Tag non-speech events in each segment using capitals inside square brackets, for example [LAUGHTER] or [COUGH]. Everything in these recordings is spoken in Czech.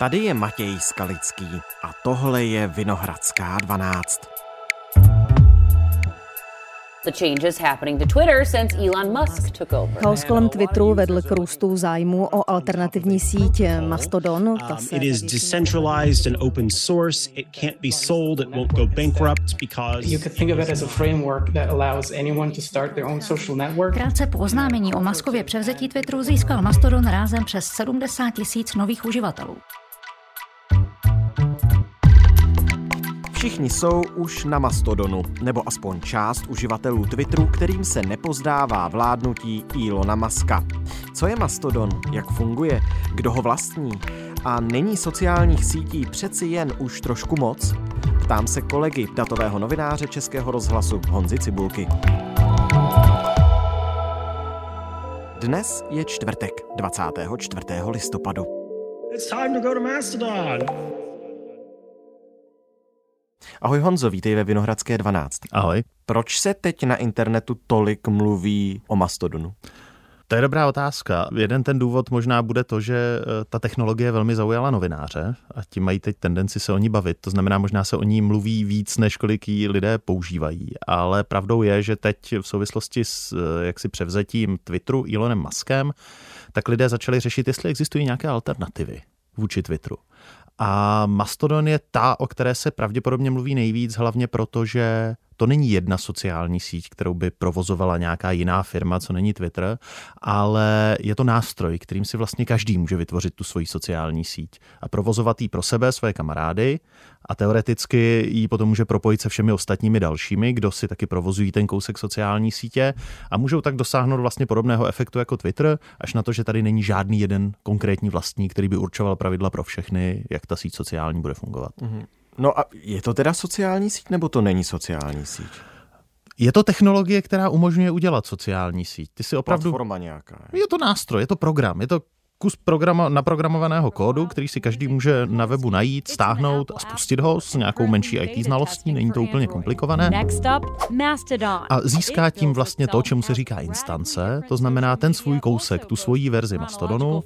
Tady je Matěj Skalický a tohle je Vinohradská 12. The changes happening to Twitter since Elon Musk took over. Chaos kolem Twitteru vedl k růstu zájmu o alternativní síť Mastodon. Ta Um, se it is decentralized and open source. It can't be sold. It won't go bankrupt because You could think of it as a framework that allows anyone to start their own social network. Krátce po oznámení o Maskově převzetí Twitteru získal Mastodon rázem přes 70 tisíc nových uživatelů. Všichni jsou už na Mastodonu, nebo aspoň část uživatelů Twitteru, kterým se nepozdává vládnutí Ilona Maska. Co je Mastodon? Jak funguje? Kdo ho vlastní? A není sociálních sítí přeci jen už trošku moc? Ptám se kolegy datového novináře Českého rozhlasu Honzi Cibulky. Dnes je čtvrtek, 24. listopadu. it's time to go to Mastodon. Ahoj Honzo, vítej ve Vinohradské 12. Ahoj. Proč se teď na internetu tolik mluví o Mastodonu? To je dobrá otázka. Jeden ten důvod možná bude to, že eh, ta technologie velmi zaujala novináře a ti mají teď tendenci se o ní bavit. To znamená, možná se o ní mluví víc, než kolik ji lidé používají. Ale pravdou je, že teď v souvislosti s eh, jaksi převzetím Twitteru Elonem Muskem, tak lidé začali řešit, jestli existují nějaké alternativy vůči Twitteru. A Mastodon je ta, o které se pravděpodobně mluví nejvíc, hlavně proto, že to není jedna sociální síť, kterou by provozovala nějaká jiná firma, co není Twitter, ale je to nástroj, kterým si vlastně každý může vytvořit tu svoji sociální síť a provozovat ji pro sebe, své kamarády a teoreticky ji potom může propojit se všemi ostatními dalšími, kdo si taky provozují ten kousek sociální sítě a můžou tak dosáhnout vlastně podobného efektu jako Twitter, až na to, že tady není žádný jeden konkrétní vlastník, který by určoval pravidla pro všechny, jak ta síť sociální bude fungovat. No a je to teda sociální síť, nebo to není sociální síť? Je to technologie, která umožňuje udělat sociální síť. Ty si opravdu... Platforma nějaká. Je to nástroj, je to program, je to kus programa, naprogramovaného kódu, který si každý může na webu najít, stáhnout a spustit ho s nějakou menší IT znalostí, není to úplně komplikované. A získá tím vlastně to, čemu se říká instance, to znamená ten svůj kousek, tu svoji verzi Mastodonu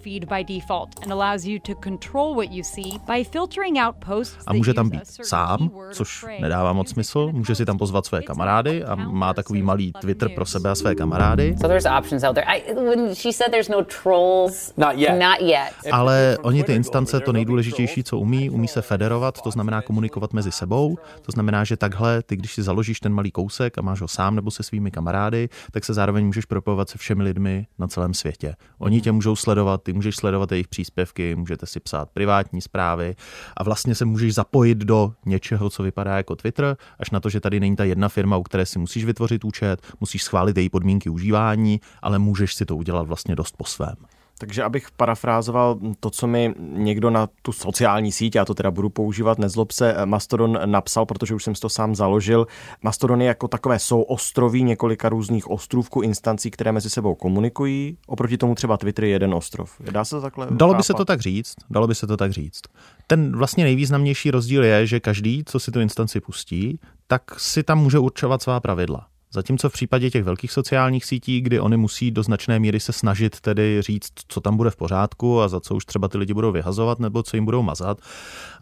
a může tam být sám, což nedává moc smysl, může si tam pozvat své kamarády a má takový malý Twitter pro sebe a své kamarády. So there's options out there. I, when she said there's no trolls. Not yet. Not yet. Ale oni ty instance, to nejdůležitější, co umí, umí se federovat, to znamená komunikovat mezi sebou. To znamená, že takhle, ty když si založíš ten malý kousek a máš ho sám nebo se svými kamarády, tak se zároveň můžeš propojovat se všemi lidmi na celém světě. Oni tě můžou sledovat, ty můžeš sledovat jejich příspěvky, můžete si psát privátní zprávy a vlastně se můžeš zapojit do něčeho, co vypadá jako Twitter, až na to, že tady není ta jedna firma, u které si musíš vytvořit účet, musíš schválit její podmínky užívání, ale můžeš si to udělat vlastně dost po svém. Takže abych parafrázoval to, co mi někdo na tu sociální síť, já to teda budu používat, nezlob se, Mastodon napsal, protože už jsem si to sám založil. Mastodon je jako takové souostroví několika různých ostrůvků, instancí, které mezi sebou komunikují. Oproti tomu třeba Twitter je jeden ostrov. Dá se to takhle Dalo by se chápat? to tak říct, dalo by se to tak říct. Ten vlastně nejvýznamnější rozdíl je, že každý, co si tu instanci pustí, tak si tam může určovat svá pravidla. Zatímco v případě těch velkých sociálních sítí, kdy oni musí do značné míry se snažit tedy říct, co tam bude v pořádku a za co už třeba ty lidi budou vyhazovat nebo co jim budou mazat.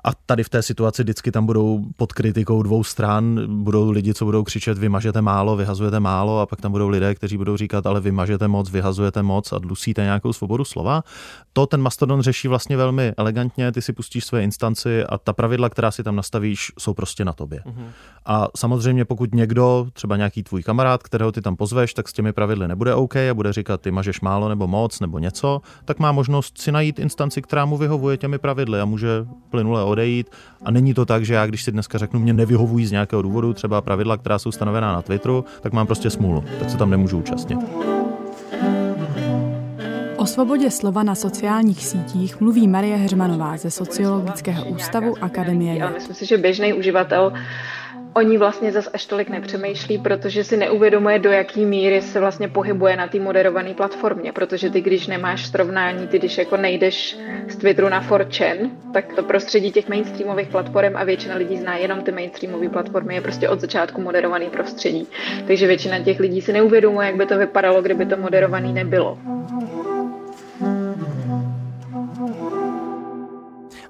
A tady v té situaci vždycky tam budou pod kritikou dvou stran, budou lidi, co budou křičet, vy mažete málo, vyhazujete málo a pak tam budou lidé, kteří budou říkat, ale vy mažete moc, vyhazujete moc a dusíte nějakou svobodu slova. To ten Mastodon řeší vlastně velmi elegantně, ty si pustíš své instanci a ta pravidla, která si tam nastavíš, jsou prostě na tobě. A samozřejmě pokud někdo, třeba nějaký tvůj kamarád, kterého ty tam pozveš, tak s těmi pravidly nebude OK a bude říkat, ty mažeš málo nebo moc nebo něco, tak má možnost si najít instanci, která mu vyhovuje těmi pravidly a může plynule odejít. A není to tak, že já, když si dneska řeknu, mě nevyhovují z nějakého důvodu, třeba pravidla, která jsou stanovená na Twitteru, tak mám prostě smůlu, tak se tam nemůžu účastnit. O svobodě slova na sociálních sítích mluví Marie Heřmanová ze Sociologického ústavu Akademie Já věd. myslím si, že běžný uživatel o ní vlastně zas až tolik nepřemýšlí, protože si neuvědomuje, do jaký míry se vlastně pohybuje na té moderované platformě, protože ty, když nemáš srovnání, ty, když jako nejdeš z Twitteru na 4chan, tak to prostředí těch mainstreamových platform a většina lidí zná jenom ty mainstreamové platformy, je prostě od začátku moderovaný prostředí. Takže většina těch lidí si neuvědomuje, jak by to vypadalo, kdyby to moderovaný nebylo.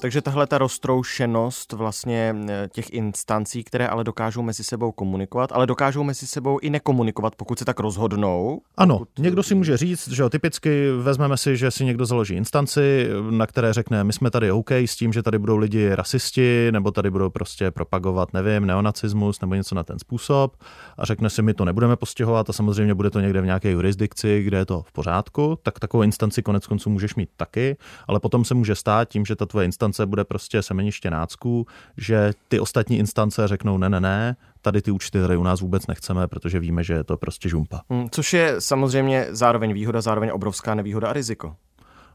Takže tahle ta roztroušenost vlastně eh, těch instancí, které ale dokážou mezi sebou komunikovat, ale dokážou mezi sebou i nekomunikovat, pokud se tak rozhodnou. Ano, pokud... někdo si může říct, že jo, typicky vezmeme si, že si někdo založí instanci, na které řekne, my jsme tady OK s tím, že tady budou lidi rasisti, nebo tady budou prostě propagovat, nevím, neonacismus nebo něco na ten způsob a řekne si, my to nebudeme postihovat a samozřejmě bude to někde v nějaké jurisdikci, kde je to v pořádku, tak takovou instanci konec konců můžeš mít taky, ale potom se může stát tím, že ta tvoje instance bude prostě semeniště nácků, že ty ostatní instance řeknou ne, ne, ne, tady ty účty tady u nás vůbec nechceme, protože víme, že je to prostě žumpa. Hmm, což je samozřejmě zároveň výhoda, zároveň obrovská nevýhoda a riziko.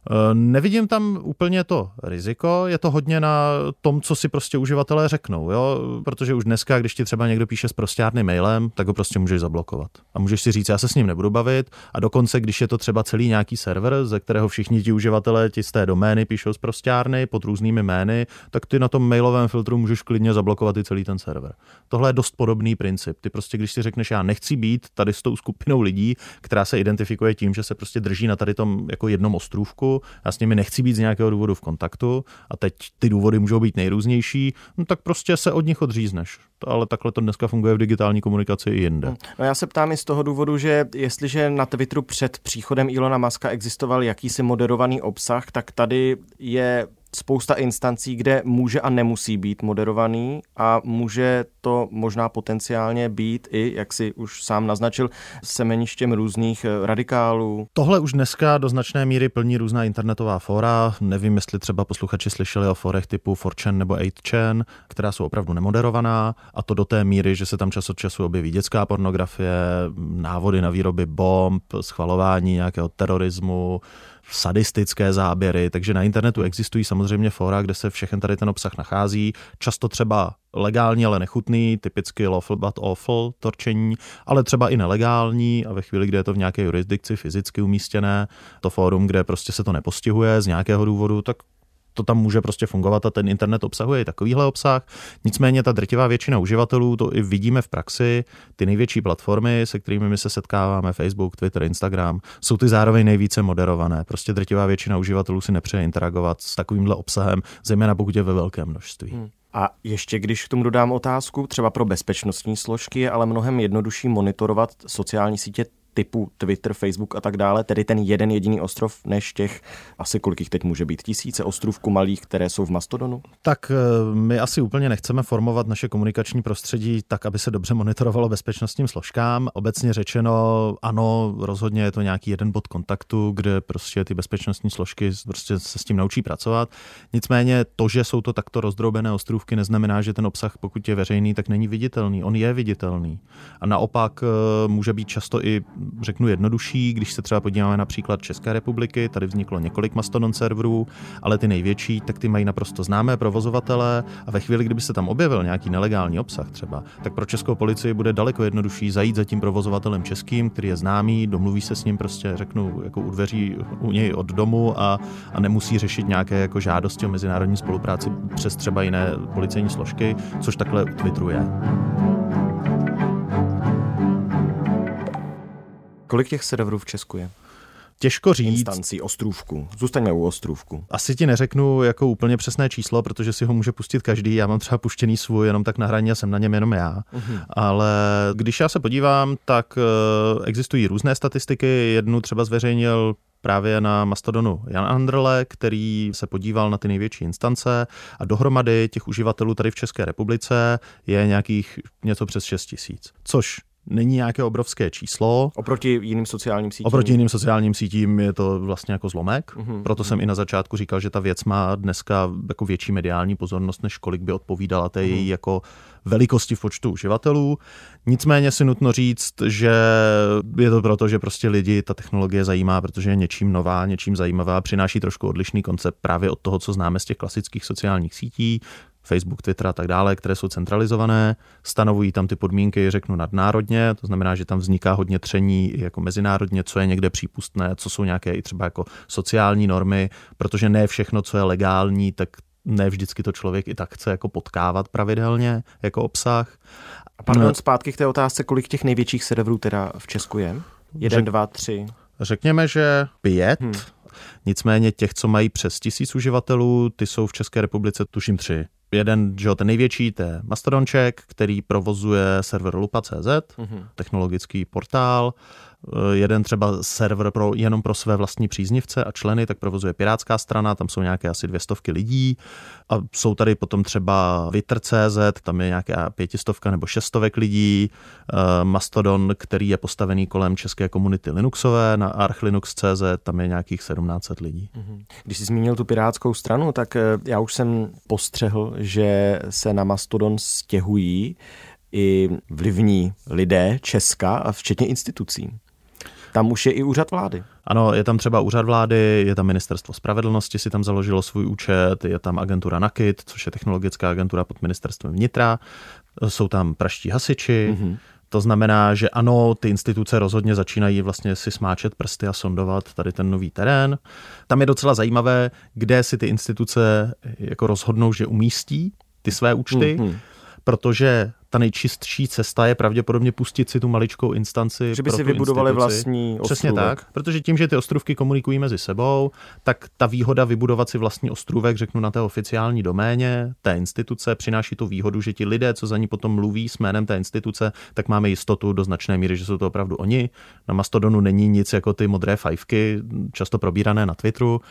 Eh, nevidím tam úplně to riziko, je to hodně na tom, co si prostě uživatelé řeknou, jo? protože už dneska, když ti třeba někdo píše s prostárným mailem, tak ho prostě můžeš zablokovat. A můžeš si říct, já se s ním nebudu bavit a dokonce, když je to třeba celý nějaký server, ze kterého všichni ti uživatelé ti z té domény píšou z prostárny pod různými jmény, tak ty na tom mailovém filtru můžeš klidně zablokovat i celý ten server. Tohle je dost podobný princip. Ty prostě, když si řekneš, já nechci být tady s tou skupinou lidí, která se identifikuje tím, že se prostě drží na tady tom jako jednom ostrůvku, já s nimi nechci být z nějakého důvodu v kontaktu a teď ty důvody můžou být nejrůznější, no tak prostě se od nich odřízneš. Ale takhle to dneska funguje v digitální komunikaci i jinde. No já se ptám i z toho důvodu, že jestliže na Twitteru před příchodem Ilona Maska existoval jakýsi moderovaný obsah, tak tady je spousta instancí, kde může a nemusí být moderovaný a může to možná potenciálně být i, jak si už sám naznačil, semeništěm různých eh, radikálů. Tohle už dneska do značné míry plní různá internetová fora. Nevím, jestli třeba posluchači slyšeli o forech typu 4chan nebo 8chan, která jsou opravdu nemoderovaná a to do té míry, že se tam čas od času objeví dětská pornografie, návody na výroby bomb, schvalování nějakého terorismu, sadistické záběry, takže na internetu existují samozřejmě fora, kde se všechen tady ten obsah nachází, často třeba legální, ale nechutný, typicky lawful but awful torčení, ale třeba i nelegální a ve chvíli, kdy je to v nějaké jurisdikci fyzicky umístěné, to fórum, kde prostě se to nepostihuje z nějakého důvodu, tak to tam může prostě fungovat a ten internet obsahuje i takovýhle obsah. Nicméně ta drtivá většina uživatelů, to i vidíme v praxi, ty největší platformy, se kterými my se setkáváme, Facebook, Twitter, Instagram, jsou ty zároveň nejvíce moderované. Prostě drtivá většina uživatelů si nepřeje interagovat s takovýmhle obsahem, zejména pokud je ve velkém množství. Hmm. A ještě když k tomu dodám otázku, třeba pro bezpečnostní složky je ale mnohem jednodušší monitorovat sociální sítě typu Twitter, Facebook a tak dále, tedy ten jeden jediný ostrov, než těch asi kolik jich teď může být, tisíce ostrovků malých, které jsou v Mastodonu? Tak eh, my asi úplně nechceme formovat naše komunikační prostředí tak, aby se dobře monitorovalo bezpečnostním složkám. Obecně řečeno, ano, rozhodně je to nějaký jeden bod kontaktu, kde prostě ty bezpečnostní složky prostě se s tím naučí pracovat. Nicméně to, že jsou to takto rozdrobené ostrůvky, neznamená, že ten obsah, pokud je veřejný, tak není viditelný. On je viditelný. A naopak eh, může být často i řeknu jednodušší, když se třeba podíváme například České republiky, tady vzniklo několik Mastodon serverů, ale ty největší, tak ty mají naprosto známé provozovatele a ve chvíli, kdyby se tam objevil nějaký nelegální obsah třeba, tak pro českou policii bude daleko jednodušší zajít za tím provozovatelem českým, který je známý, domluví se s ním prostě, řeknu, jako u dveří u něj od domu a, a nemusí řešit nějaké jako žádosti o mezinárodní spolupráci přes třeba jiné policejní složky, což takhle u Twitteru je. Kolik těch serverů v Česku je? Těžko říct. Instancí ostrůvku. Zůstaňme u ostrůvku. Asi ti neřeknu jako úplně přesné číslo, protože si ho může pustit každý. Já mám třeba puštěný svůj jenom tak na hraně a jsem na něm jenom já. Uh-huh. Ale když já se podívám, tak eh, existují různé statistiky. Jednu třeba zveřejnil právě na Mastodonu Jan Andrle, který se podíval na ty největší instance a dohromady těch uživatelů tady v České republice je nějakých něco přes 6 tisíc, což není nějaké obrovské číslo. Oproti jiným sociálním sítím? Oproti jiným sociálním sítím je to vlastně jako zlomek. Uh-huh. Proto jsem i na začátku říkal, že ta věc má dneska jako větší mediální pozornost, než kolik by odpovídala té uh-huh. její jako velikosti v počtu uživatelů. Nicméně si nutno říct, že je to proto, že prostě lidi ta technologie zajímá, protože je něčím nová, něčím zajímavá, přináší trošku odlišný koncept právě od toho, co známe z těch klasických sociálních sítí. Facebook, Twitter a tak dále, které jsou centralizované, stanovují tam ty podmínky, řeknu nadnárodně, to znamená, že tam vzniká hodně tření jako mezinárodně, co je někde přípustné, co jsou nějaké i třeba jako sociální normy, protože ne všechno, co je legální, tak ne vždycky to člověk i tak chce jako potkávat pravidelně jako obsah. A pardon, no. zpátky k té otázce, kolik těch největších serverů teda v Česku je? Jeden, Řek, dva, tři? Řekněme, že pět. Hmm Nicméně těch, co mají přes tisíc uživatelů, ty jsou v České republice tuším tři. Jeden, že ten největší, to je Mastodonček, který provozuje server lupa.cz, mm-hmm. technologický portál. Eh, jeden třeba server pro, jenom pro své vlastní příznivce a členy, tak provozuje Pirátská strana, tam jsou nějaké asi dvě stovky lidí. A jsou tady potom třeba Vitr.cz, tam je nějaká pětistovka nebo šestovek lidí. Eh, Mastodon, který je postavený kolem české komunity Linuxové na archlinux.cz, tam je nějakých 1700 lidí. Mhm. Když jsi zmínil tu Pirátskou stranu, tak eh, já už jsem postřehl, že se na Mastodon stěhují i vlivní lidé Česka, a včetně institucí. Tam už je i úřad vlády. Ano, je tam třeba úřad vlády, je tam ministerstvo spravedlnosti, si tam založilo svůj účet, je tam agentura NAKIT, což je technologická agentura pod ministerstvem vnitra, jsou tam praští hasiči, mm-hmm. To znamená, že ano, ty instituce rozhodně začínají vlastně si smáčet prsty a sondovat tady ten nový terén. Tam je docela zajímavé, kde si ty instituce jako rozhodnou, že umístí ty své účty, mm-hmm. protože ta nejčistší cesta je pravděpodobně pustit si tu maličkou instanci. Že by si vybudovali instituci. vlastní ostrůvek. Přesně tak, protože tím, že ty ostrůvky komunikují mezi sebou, tak ta výhoda vybudovat si vlastní ostrůvek, řeknu na té oficiální doméně té instituce, přináší tu výhodu, že ti lidé, co za ní potom mluví s jménem té instituce, tak máme jistotu do značné míry, že jsou to opravdu oni. Na Mastodonu není nic jako ty modré fajfky, často probírané na Twitteru.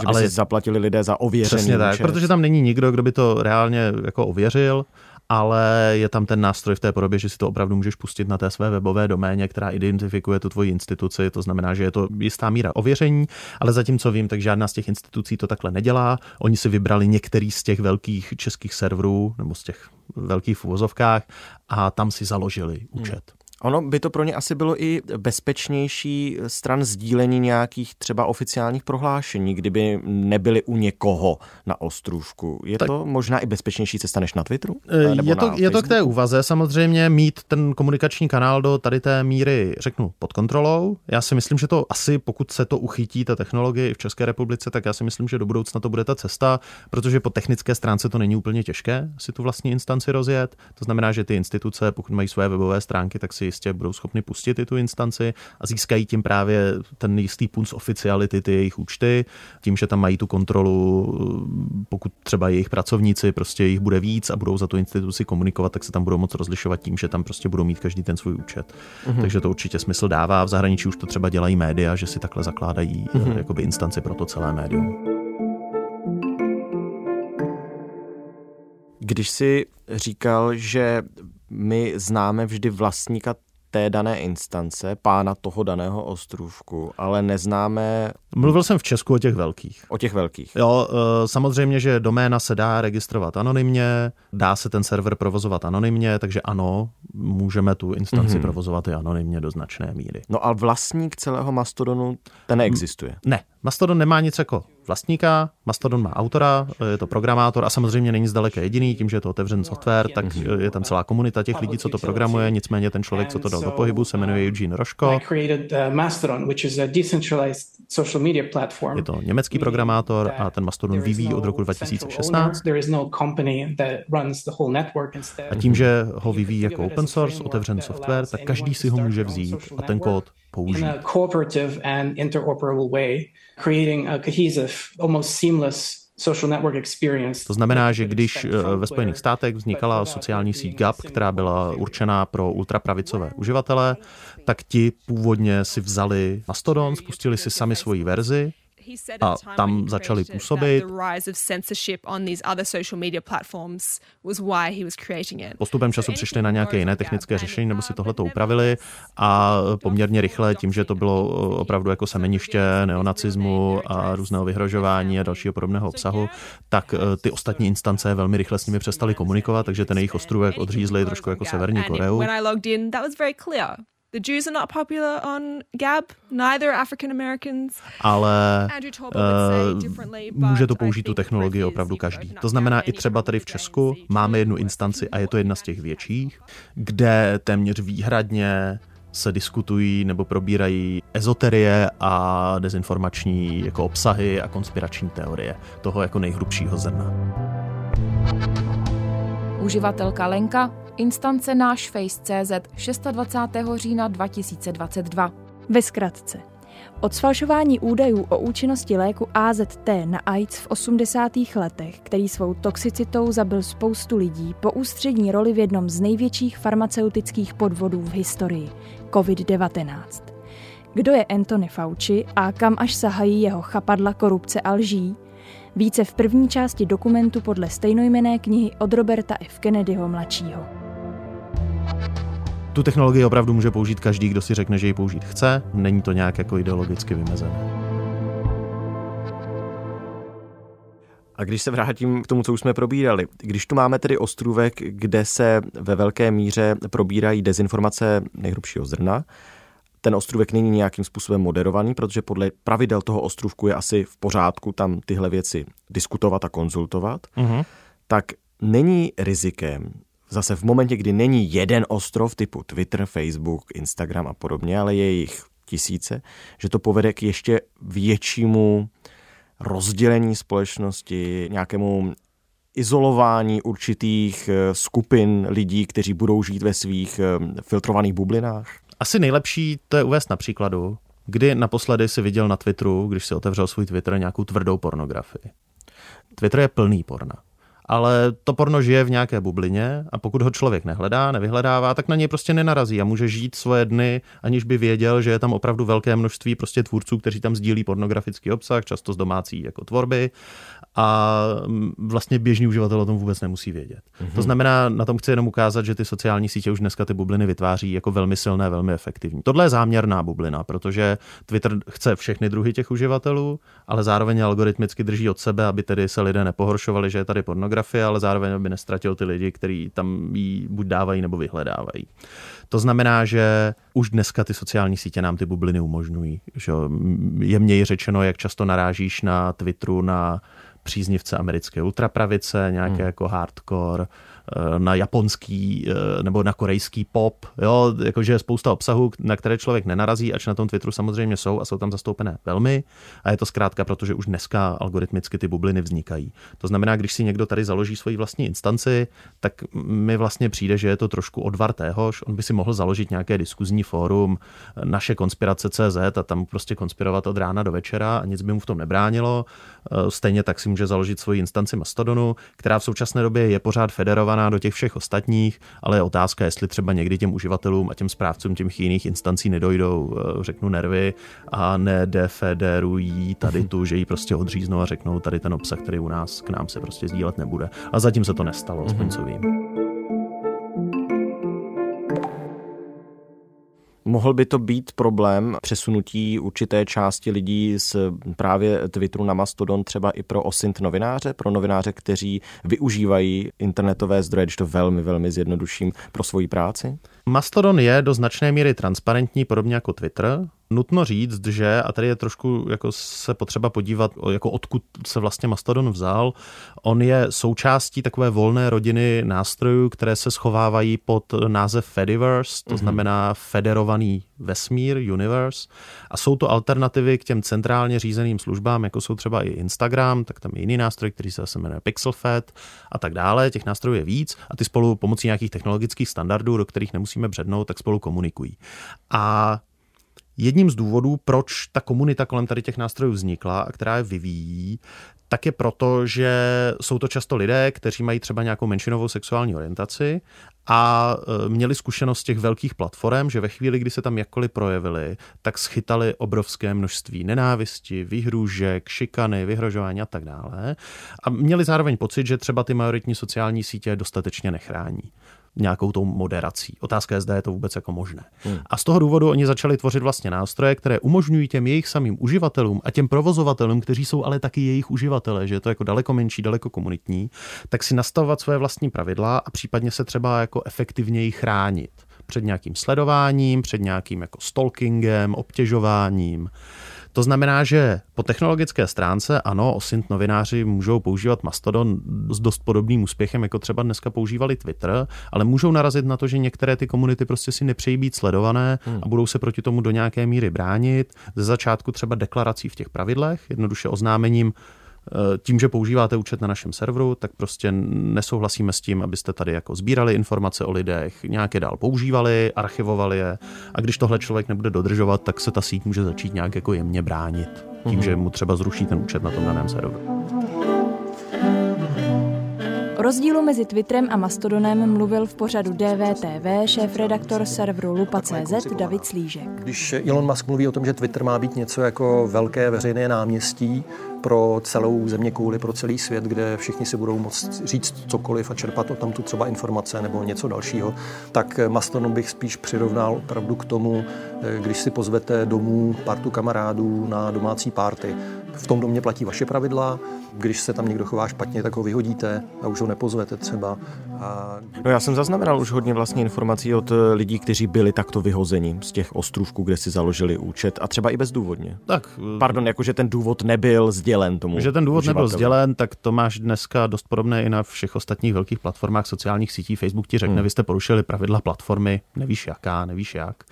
Že by ale si zaplatili lidé za ověřený Přesně tak, protože tam není nikdo, kdo by to reálně jako ověřil ale je tam ten nástroj v té podobě, že si to opravdu můžeš pustit na té své webové doméně, která identifikuje tu tvoji instituci, to znamená, že je to jistá míra ověření, ale zatímco vím, tak žádná z těch institucí to takhle nedělá. Oni si vybrali některý z těch velkých českých serverů, nebo z těch velkých v uvozovkách a tam si založili účet. Hmm. Ono by to pro ně asi bylo i bezpečnější stran sdílení nějakých třeba oficiálních prohlášení, kdyby nebyli u někoho na ostrůvku. Je tak, to možná i bezpečnější cesta než na Twitteru? Eh, je to, je to k té úvaze samozřejmě mít ten komunikační kanál do tady té míry, řeknu, pod kontrolou. Já si myslím, že to asi, pokud se to uchytí, ta technologie i v České republice, tak já si myslím, že do budoucna to bude ta cesta, protože po technické stránce to není úplně těžké si tu vlastní instanci rozjet. To znamená, že ty instituce, pokud mají své webové stránky, tak si jistě budou schopni pustit i tu instanci a získají tím právě ten jistý punc oficiality, ty jejich účty, tím, že tam mají tu kontrolu, pokud třeba jejich pracovníci, prostě jich bude víc a budou za tu instituci komunikovat, tak se tam budou moc rozlišovat tím, že tam prostě budou mít každý ten svůj účet. Mm-hmm. Takže to určitě smysl dává. V zahraničí už to třeba dělají média, že si takhle zakládají mm-hmm. jakoby instanci pro to celé médium. Když si říkal, že my známe vždy vlastníka té dané instance, pána toho daného ostrůvku, ale neznáme... Mluvil jsem v Česku o těch velkých. O těch velkých. Jo, eh, samozřejmě, že doména se dá registrovat anonymně, dá se ten server provozovat anonymně, takže ano, můžeme tu instanci mm-hmm. provozovat i anonymně do značné míry. No a vlastník celého Mastodonu, ten neexistuje? Ne, Mastodon nemá nic jako vlastníka, Mastodon má autora, je to programátor a samozřejmě není zdaleka jediný, tím, že je to otevřený software, tak je tam celá komunita těch lidí, co to programuje, nicméně ten člověk, co to dal do pohybu, se jmenuje Eugene Roško. Je to německý programátor a ten Mastodon vyvíjí od roku 2016. No a tím, že ho vyvíjí jako open source, otevřený software, tak každý si ho může vzít a ten kód použít creating a cohesive, almost seamless to znamená, že když eh, ve Spojených státech vznikala sociální síť Gap, která byla určená pro ultrapravicové uživatele, tak ti původně si vzali Mastodon, spustili si sami svoji verzi a tam začali působit. Postupem času přišli na nějaké jiné technické řešení nebo si tohle to upravili a poměrně rychle tím, že to bylo opravdu jako semeniště neonacismu a různého vyhrožování a dalšího podobného obsahu, tak eh, ty ostatní instance velmi rychle s nimi přestali komunikovat, takže ten jejich ostrůvek odřízli trošku jako Severní Koreu. The Jews are not popular on Gab, neither African Americans. Ale uh, může to použít tu technologii opravdu každý. To znamená i třeba tady v Česku máme jednu instanci a je to jedna z těch větších, kde téměř výhradně se diskutují nebo probírají ezoterie a dezinformační jako obsahy a konspirační teorie toho jako nejhrubšího zrna. Uživatelka Lenka instance náš Face.cz 26. října 2022. Ve zkratce. Od sfalšování údajů o účinnosti léku AZT na AIDS v 80. letech, který svou toxicitou zabil spoustu lidí, po ústřední roli v jednom z největších farmaceutických podvodů v historii – COVID-19. Kdo je Anthony Fauci a kam až sahají jeho chapadla korupce a lží? Více v první části dokumentu podle stejnojmené knihy od Roberta F. Kennedyho mladšího. Tu technologii opravdu může použít každý, kdo si řekne, že ji použít chce. Není to nějak jako ideologicky vymezené. A když se vrátím k tomu, co už jsme probírali, když tu máme tedy ostrůvek, kde se ve velké míře probírají dezinformace nejhrubšího zrna, ten ostrůvek není nějakým způsobem moderovaný, protože podle pravidel toho ostrůvku je asi v pořádku tam tyhle věci diskutovat a konzultovat, uh-huh. tak není rizikem, zase v momentě, kdy není jeden ostrov typu Twitter, Facebook, Instagram a podobně, ale je jich tisíce, že to povede k ještě většímu rozdělení společnosti, nějakému izolování určitých eh, skupin lidí, kteří budou žít ve svých eh, filtrovaných bublinách? Asi nejlepší to je uvést na příkladu, kdy naposledy si viděl na Twitteru, když si otevřel svůj Twitter, nějakou tvrdou pornografii. Twitter je plný porna ale to porno žije v nějaké bublině a pokud ho člověk nehledá, nevyhledává, tak na něj prostě nenarazí a může žít svoje dny, aniž by věděl, že je tam opravdu velké množství prostě tvůrců, kteří tam sdílí pornografický obsah, často z domácí jako tvorby a vlastně běžný uživatel o tom vůbec nemusí vědět. Mm-hmm. To znamená, na tom chci jenom ukázat, že ty sociální sítě už dneska ty bubliny vytváří jako velmi silné, velmi efektivní. Tohle je záměrná bublina, protože Twitter chce všechny druhy těch uživatelů, ale zároveň algoritmicky drží od sebe, aby tedy se lidé nepohoršovali, že je tady pornografie, ale zároveň aby nestratil ty lidi, kteří tam ji buď dávají nebo vyhledávají. To znamená, že už dneska ty sociální sítě nám ty bubliny umožňují. Že je měj řečeno, jak často narážíš na Twitteru na příznivce americké ultrapravice, nějaké hmm. jako hardcore, na japonský eh, nebo na korejský pop, jo, jakože je spousta obsahu, na které člověk nenarazí, ač na tom Twitteru samozřejmě jsou a jsou tam zastoupené velmi a je to zkrátka, protože už dneska algoritmicky ty bubliny vznikají. To znamená, když si někdo tady založí svoji vlastní instanci, tak mi vlastně přijde, že je to trošku odvar téhož. On by si mohl založit nějaké diskuzní fórum, naše konspirace CZ a tam prostě konspirovat od rána do večera a nic by mu v tom nebránilo. Eh, stejně tak si může založit svoji instanci Mastodonu, která v současné době je pořád federovaná integrovaná do těch všech ostatních, ale je otázka, jestli třeba někdy těm uživatelům a těm správcům těch jiných instancí nedojdou, eh, řeknu, nervy a nedefederují tady tu, že ji prostě odříznou a řeknou, tady ten obsah, který u nás k nám se prostě sdílet nebude. A zatím se to nestalo, aspoň mhm. co vím. Mohl by to být problém přesunutí určité části lidí z právě Twitteru na Mastodon třeba i pro osint novináře, pro novináře, kteří využívají internetové zdroje, když to velmi, velmi zjednoduším, pro svoji práci? Mastodon je do značné míry transparentní, podobně jako Twitter. Nutno říct, že, a tady je trošku jako se potřeba podívat, jako odkud se vlastně Mastodon vzal, on je součástí takové volné rodiny nástrojů, které se schovávají pod název Fediverse, to mm-hmm. znamená federovaný vesmír, universe, a jsou to alternativy k těm centrálně řízeným službám, jako jsou třeba i Instagram, tak tam je jiný nástroj, který se zase jmenuje PixelFed a tak dále. Těch nástrojů je víc a ty spolu pomocí nějakých technologických standardů, do kterých nemusíme břednout, tak spolu komunikují. A Jedním z důvodů, proč ta komunita kolem tady těch nástrojů vznikla a která je vyvíjí, tak je proto, že jsou to často lidé, kteří mají třeba nějakou menšinovou sexuální orientaci a e, měli zkušenost těch velkých platform, že ve chvíli, kdy se tam jakkoliv projevili, tak schytali obrovské množství nenávisti, výhrůžek, šikany, vyhrožování a tak dále. A měli zároveň pocit, že třeba ty majoritní sociální sítě dostatečně nechrání nějakou tou moderací. Otázka je, zda je to vůbec jako možné. Hmm. A z toho důvodu oni začali tvořit vlastně nástroje, které umožňují těm jejich samým uživatelům a těm provozovatelům, kteří jsou ale taky jejich uživatelé, že je to jako daleko menší, daleko komunitní, tak si nastavovat svoje vlastní pravidla a případně se třeba jako efektivněji chránit před nějakým sledováním, před nějakým jako stalkingem, obtěžováním. To znamená, že po technologické stránce ano, OSINT novináři můžou používat Mastodon s dost podobným úspěchem, jako třeba dneska používali Twitter, ale můžou narazit na to, že některé ty komunity prostě si nepřejí být sledované hmm. a budou se proti tomu do nějaké míry bránit. Ze začátku třeba deklarací v těch pravidlech, jednoduše oznámením, tím, že používáte účet na našem serveru, tak prostě nesouhlasíme s tím, abyste tady jako sbírali informace o lidech, nějaké dál používali, archivovali je a když tohle člověk nebude dodržovat, tak se ta síť může začít nějak jako jemně bránit tím, mm-hmm. že mu třeba zruší ten účet na tom daném serveru. O rozdílu mezi Twitterem a Mastodonem mluvil v pořadu DVTV šéf-redaktor serveru Lupa.cz David Slížek. Když Elon Musk mluví o tom, že Twitter má být něco jako velké veřejné náměstí, pro celou země kouli, pro celý svět, kde všichni si budou moct říct cokoliv a čerpat o tam tu třeba informace nebo něco dalšího, tak Mastodon bych spíš přirovnal opravdu k tomu, když si pozvete domů partu kamarádů na domácí párty. V tom domě platí vaše pravidla, když se tam někdo chová špatně, tak ho vyhodíte a už ho nepozvete třeba. A... No já jsem zaznamenal už hodně vlastně informací od lidí, kteří byli takto vyhozeni z těch ostrůvků, kde si založili účet a třeba i bezdůvodně. Tak, pardon, jakože ten důvod nebyl sdělen tomu. Že ten důvod uživateli. nebyl sdělen, tak to máš dneska dost podobné i na všech ostatních velkých platformách sociálních sítí. Facebook ti řekne, hmm. vy jste porušili pravidla platformy, nevíš jaká, nevíš jak.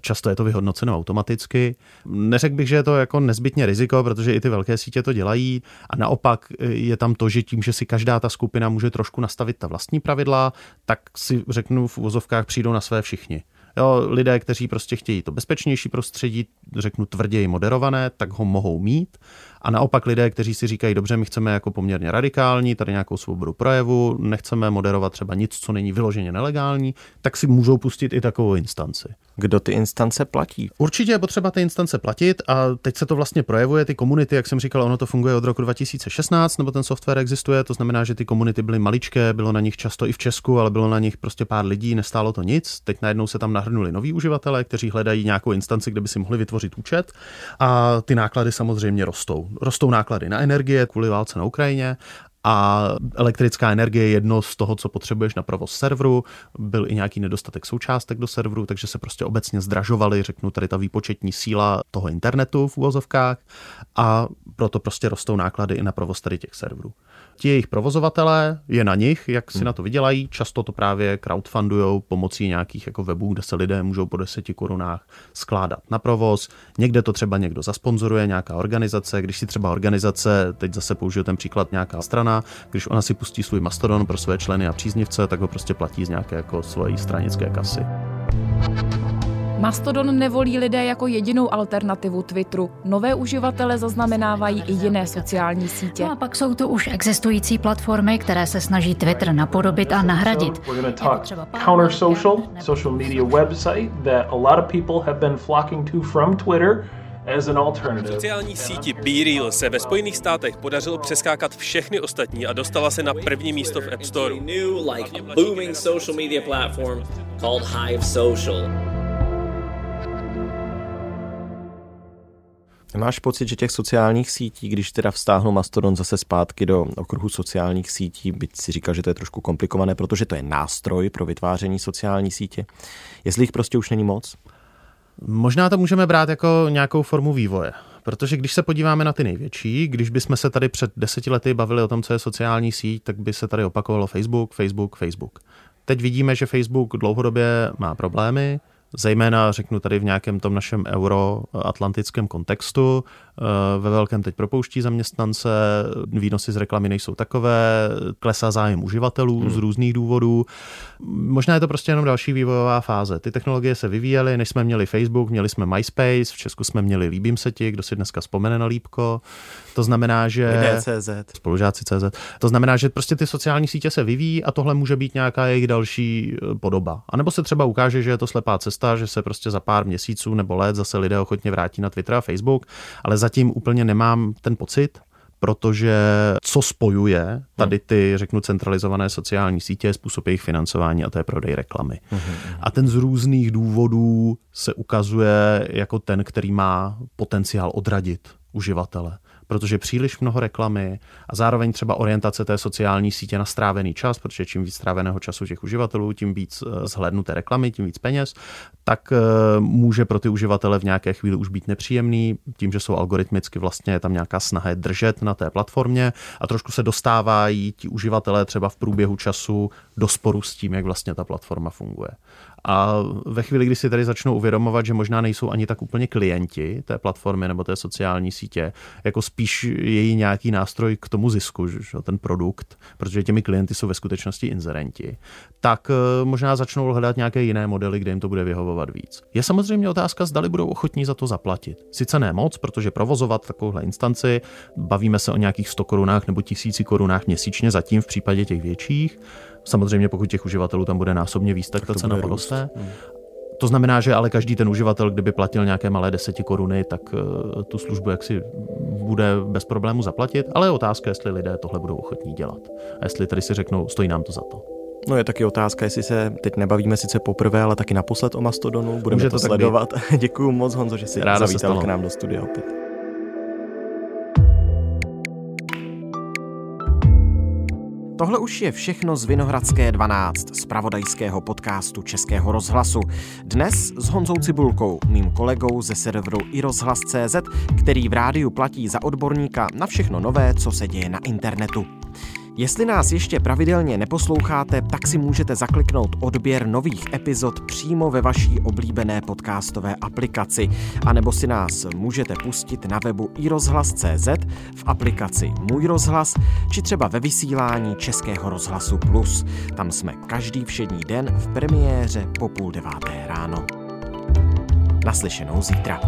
Často je to vyhodnoceno automaticky. Neřekl bych, že je to jako nezbytně riziko, protože i ty velké sítě to dělají a naopak je tam to, že tím, že si každá ta skupina může trošku nastavit ta vlastní pravidla, tak si řeknu v uvozovkách přijdou na své všichni. Jo, lidé, kteří prostě chtějí to bezpečnější prostředí, řeknu tvrději moderované, tak ho mohou mít a naopak lidé, kteří si říkají, dobře, my chceme jako poměrně radikální, tady nějakou svobodu projevu, nechceme moderovat třeba nic, co není vyloženě nelegální, tak si můžou pustit i takovou instanci. Kdo ty instance platí? Určitě je potřeba ty instance platit a teď se to vlastně projevuje, ty komunity, jak jsem říkal, ono to funguje od roku 2016, nebo ten software existuje, to znamená, že ty komunity byly maličké, bylo na nich často i v Česku, ale bylo na nich prostě pár lidí, nestálo to nic. Teď najednou se tam nahrnuli noví uživatelé, kteří hledají nějakou instanci, kde by si mohli vytvořit účet a ty náklady samozřejmě rostou rostou náklady na energie kvůli válce na Ukrajině a elektrická energie je jedno z toho, co potřebuješ na provoz serveru. Byl i nějaký nedostatek součástek do serveru, takže se prostě obecně zdražovaly, řeknu tady ta výpočetní síla toho internetu v úvozovkách a proto prostě rostou náklady i na provoz tady těch serverů. Ti jejich provozovatelé, je na nich, jak si hmm. na to vydělají. Často to právě crowdfundují pomocí nějakých jako webů, kde se lidé můžou po deseti korunách skládat na provoz. Někde to třeba někdo zasponzoruje, nějaká organizace. Když si třeba organizace, teď zase použiju ten příklad, nějaká strana, když ona si pustí svůj mastodon pro své členy a příznivce, tak ho prostě platí z nějaké jako své stranické kasy. Mastodon nevolí lidé jako jedinou alternativu Twitteru. Nové uživatele zaznamenávají i jiné sociální sítě. No a pak jsou to už existující platformy, které se snaží Twitter napodobit a nahradit. Counter Social, social media website that a lot of people have been flocking to from Twitter. As an alternative. Sociální síti BeReal se ve Spojených státech podařilo přeskákat všechny ostatní a dostala se na první místo v App Store. Máš pocit, že těch sociálních sítí, když teda vztáhnu Mastodon zase zpátky do okruhu sociálních sítí, byť si říkal, že to je trošku komplikované, protože to je nástroj pro vytváření sociální sítě, jestli jich prostě už není moc? Možná to můžeme brát jako nějakou formu vývoje. Protože když se podíváme na ty největší, když bychom se tady před deseti lety bavili o tom, co je sociální síť, tak by se tady opakovalo Facebook, Facebook, Facebook. Teď vidíme, že Facebook dlouhodobě má problémy, zejména řeknu tady v nějakém tom našem euroatlantickém kontextu. Eh, ve velkém teď propouští zaměstnance, výnosy z reklamy nejsou takové, klesá zájem uživatelů hmm. z různých důvodů. Možná je to prostě jenom další vývojová fáze. Ty technologie se vyvíjely, než jsme měli Facebook, měli jsme MySpace, v Česku jsme měli Líbím se ti, kdo si dneska vzpomene na Líbko. To znamená, že... CZ. Spolužáci CZ. To znamená, že prostě ty sociální sítě se vyvíjí a tohle může být nějaká jejich další eh, podoba. A nebo se třeba ukáže, že je to slepá cesta, že se prostě za pár měsíců nebo let zase lidé ochotně vrátí na Twitter a Facebook, ale zatím úplně nemám ten pocit, protože co spojuje tady ty, řeknu, centralizované sociální sítě, způsob jejich financování a to je prodej reklamy. A ten z různých důvodů se ukazuje jako ten, který má potenciál odradit uživatele protože příliš mnoho reklamy a zároveň třeba orientace té sociální sítě na strávený čas, protože čím víc stráveného času těch uživatelů, tím víc eh, zhlednuté reklamy, tím víc peněz, tak eh, může pro ty uživatele v nějaké chvíli už být nepříjemný, tím, že jsou algoritmicky vlastně tam nějaká snaha je držet na té platformě a trošku se dostávají ti uživatelé třeba v průběhu času do sporu s tím, jak vlastně ta platforma funguje. A ve chvíli, kdy si tady začnou uvědomovat, že možná nejsou ani tak úplně klienti té platformy nebo té sociální sítě, jako spíš její nějaký nástroj k tomu zisku, že ten produkt, protože těmi klienty jsou ve skutečnosti inzerenti, tak eh, možná začnou hledat nějaké jiné modely, kde jim to bude vyhovovat víc. Je samozřejmě otázka, zdali budou ochotní za to zaplatit. Sice ne moc, protože provozovat takovouhle instanci, bavíme se o nějakých 100 korunách nebo tisíci korunách měsíčně zatím v případě těch větších, Samozřejmě pokud těch uživatelů tam bude násobně víc, tak, tak ta cena poroste. Hmm. To znamená, že ale každý ten uživatel, kdyby platil nějaké malé deseti koruny, tak uh, tu službu jaksi bude bez problému zaplatit, ale je otázka, jestli lidé tohle budou ochotní dělat. A jestli tady si řeknou, stojí nám to za to. No je taky otázka, jestli se teď nebavíme sice poprvé, ale taky naposled o Mastodonu. Budeme Může to, to sledovat. [LAUGHS] Děkuji moc, Honzo, že jsi zavítal k nám do studia opět. Tohle už je všechno z Vinohradské 12, z pravodajského podcastu Českého rozhlasu. Dnes s Honzou Cibulkou, mým kolegou ze serveru i rozhlas.cz, který v rádiu platí za odborníka na všechno nové, co se děje na internetu. Jestli nás ještě pravidelně neposloucháte, tak si můžete zakliknout odběr nových epizod přímo ve vaší oblíbené podcastové aplikaci, anebo si nás můžete pustit na webu iRozhlas.cz, v aplikaci Můj rozhlas, či třeba ve vysílání Českého rozhlasu Plus. Tam jsme každý všední den v premiéře po půl deváté ráno. Naslyšenou zítra.